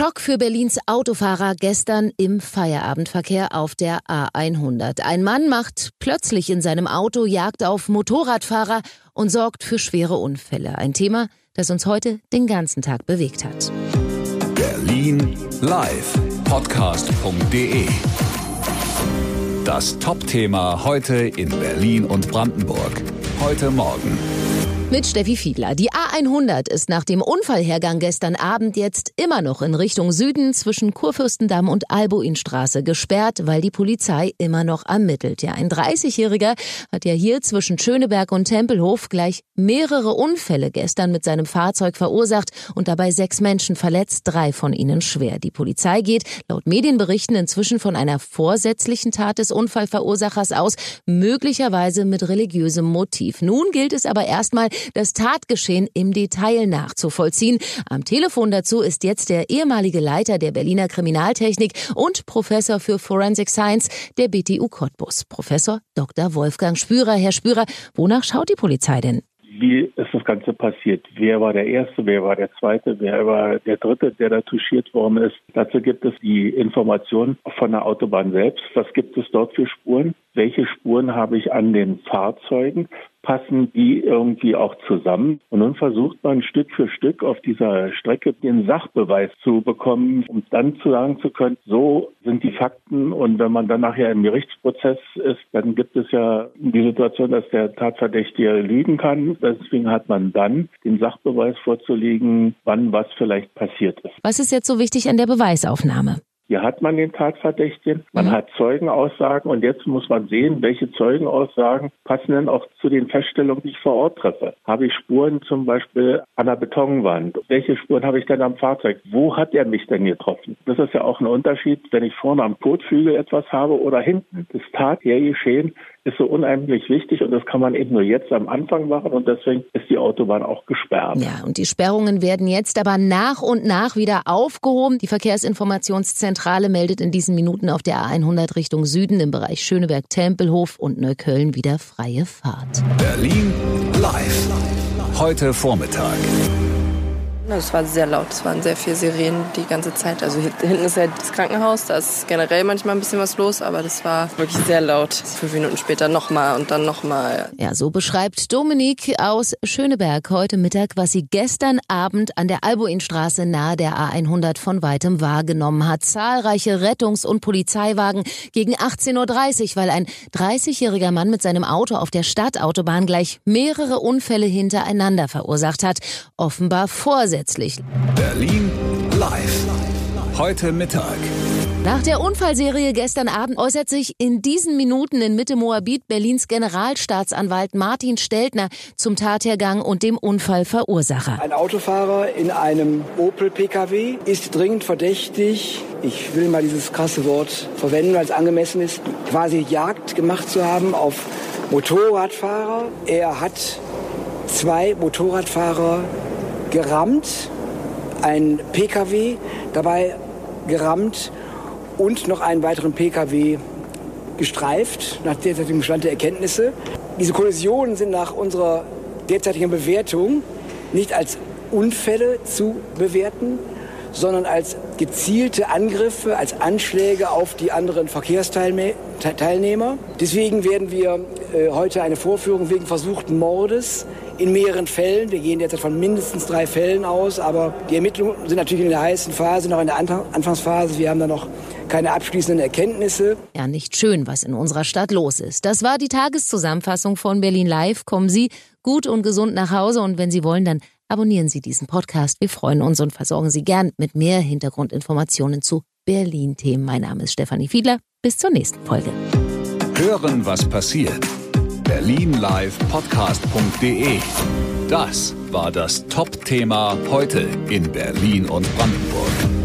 Schock für Berlins Autofahrer gestern im Feierabendverkehr auf der A100. Ein Mann macht plötzlich in seinem Auto Jagd auf Motorradfahrer und sorgt für schwere Unfälle. Ein Thema, das uns heute den ganzen Tag bewegt hat. Berlin live podcast.de Das Top-Thema heute in Berlin und Brandenburg. Heute Morgen mit Steffi Fiedler. Die A100 ist nach dem Unfallhergang gestern Abend jetzt immer noch in Richtung Süden zwischen Kurfürstendamm und Albuinstraße gesperrt, weil die Polizei immer noch ermittelt. Ja, ein 30-Jähriger hat ja hier zwischen Schöneberg und Tempelhof gleich mehrere Unfälle gestern mit seinem Fahrzeug verursacht und dabei sechs Menschen verletzt, drei von ihnen schwer. Die Polizei geht laut Medienberichten inzwischen von einer vorsätzlichen Tat des Unfallverursachers aus, möglicherweise mit religiösem Motiv. Nun gilt es aber erstmal, das Tatgeschehen im Detail nachzuvollziehen. Am Telefon dazu ist jetzt der ehemalige Leiter der Berliner Kriminaltechnik und Professor für Forensic Science der BTU Cottbus, Professor Dr. Wolfgang Spürer. Herr Spürer, wonach schaut die Polizei denn? wie ist das Ganze passiert? Wer war der Erste, wer war der Zweite, wer war der Dritte, der da touchiert worden ist? Dazu gibt es die Information von der Autobahn selbst. Was gibt es dort für Spuren? Welche Spuren habe ich an den Fahrzeugen? Passen die irgendwie auch zusammen. Und nun versucht man Stück für Stück auf dieser Strecke den Sachbeweis zu bekommen, um dann zu sagen zu können, so sind die Fakten. Und wenn man dann nachher im Gerichtsprozess ist, dann gibt es ja die Situation, dass der Tatverdächtige lügen kann. Deswegen hat man dann den Sachbeweis vorzulegen, wann was vielleicht passiert ist. Was ist jetzt so wichtig an der Beweisaufnahme? Hier hat man den Tatverdächtigen, man mhm. hat Zeugenaussagen und jetzt muss man sehen, welche Zeugenaussagen passen denn auch zu den Feststellungen, die ich vor Ort treffe. Habe ich Spuren zum Beispiel an der Betonwand? Welche Spuren habe ich denn am Fahrzeug? Wo hat er mich denn getroffen? Das ist ja auch ein Unterschied, wenn ich vorne am Kotflügel etwas habe oder hinten. Das Tathergeschehen ist so unheimlich wichtig und das kann man eben nur jetzt am Anfang machen und deswegen ist die Autobahn auch gesperrt. Ja, und die Sperrungen werden jetzt aber nach und nach wieder aufgehoben. Die Verkehrsinformationszentrale meldet in diesen Minuten auf der A100 Richtung Süden im Bereich Schöneberg-Tempelhof und Neukölln wieder freie Fahrt. Berlin live. Heute Vormittag. Es war sehr laut, es waren sehr viele Sirenen die ganze Zeit. Also hinten ist ja das Krankenhaus, da ist generell manchmal ein bisschen was los, aber das war wirklich sehr laut. Fünf Minuten später nochmal und dann nochmal. Ja, so beschreibt Dominik aus Schöneberg heute Mittag, was sie gestern Abend an der Albuinstraße nahe der A100 von weitem wahrgenommen hat. Zahlreiche Rettungs- und Polizeiwagen gegen 18.30 Uhr, weil ein 30-jähriger Mann mit seinem Auto auf der Stadtautobahn gleich mehrere Unfälle hintereinander verursacht hat. Offenbar vorsätzlich zusätzlich. Berlin live. Heute Mittag. Nach der Unfallserie gestern Abend äußert sich in diesen Minuten in Mitte Moabit Berlins Generalstaatsanwalt Martin Steltner zum Tathergang und dem Unfallverursacher. Ein Autofahrer in einem Opel Pkw ist dringend verdächtig, ich will mal dieses krasse Wort verwenden, weil es angemessen ist, quasi Jagd gemacht zu haben auf Motorradfahrer. Er hat zwei Motorradfahrer gerammt, ein Pkw dabei gerammt und noch einen weiteren Pkw gestreift, nach derzeitigem Stand der Erkenntnisse. Diese Kollisionen sind nach unserer derzeitigen Bewertung nicht als Unfälle zu bewerten, sondern als gezielte Angriffe, als Anschläge auf die anderen Verkehrsteilnehmer. Deswegen werden wir äh, heute eine Vorführung wegen versuchten Mordes in mehreren Fällen. Wir gehen derzeit von mindestens drei Fällen aus, aber die Ermittlungen sind natürlich in der heißen Phase, noch in der Anfangsphase. Wir haben da noch keine abschließenden Erkenntnisse. Ja, nicht schön, was in unserer Stadt los ist. Das war die Tageszusammenfassung von Berlin Live. Kommen Sie gut und gesund nach Hause und wenn Sie wollen, dann abonnieren Sie diesen Podcast. Wir freuen uns und versorgen Sie gern mit mehr Hintergrundinformationen zu Berlin-Themen. Mein Name ist Stefanie Fiedler. Bis zur nächsten Folge. Hören, was passiert berlinlivepodcast.de. Das war das Top-Thema heute in Berlin und Brandenburg.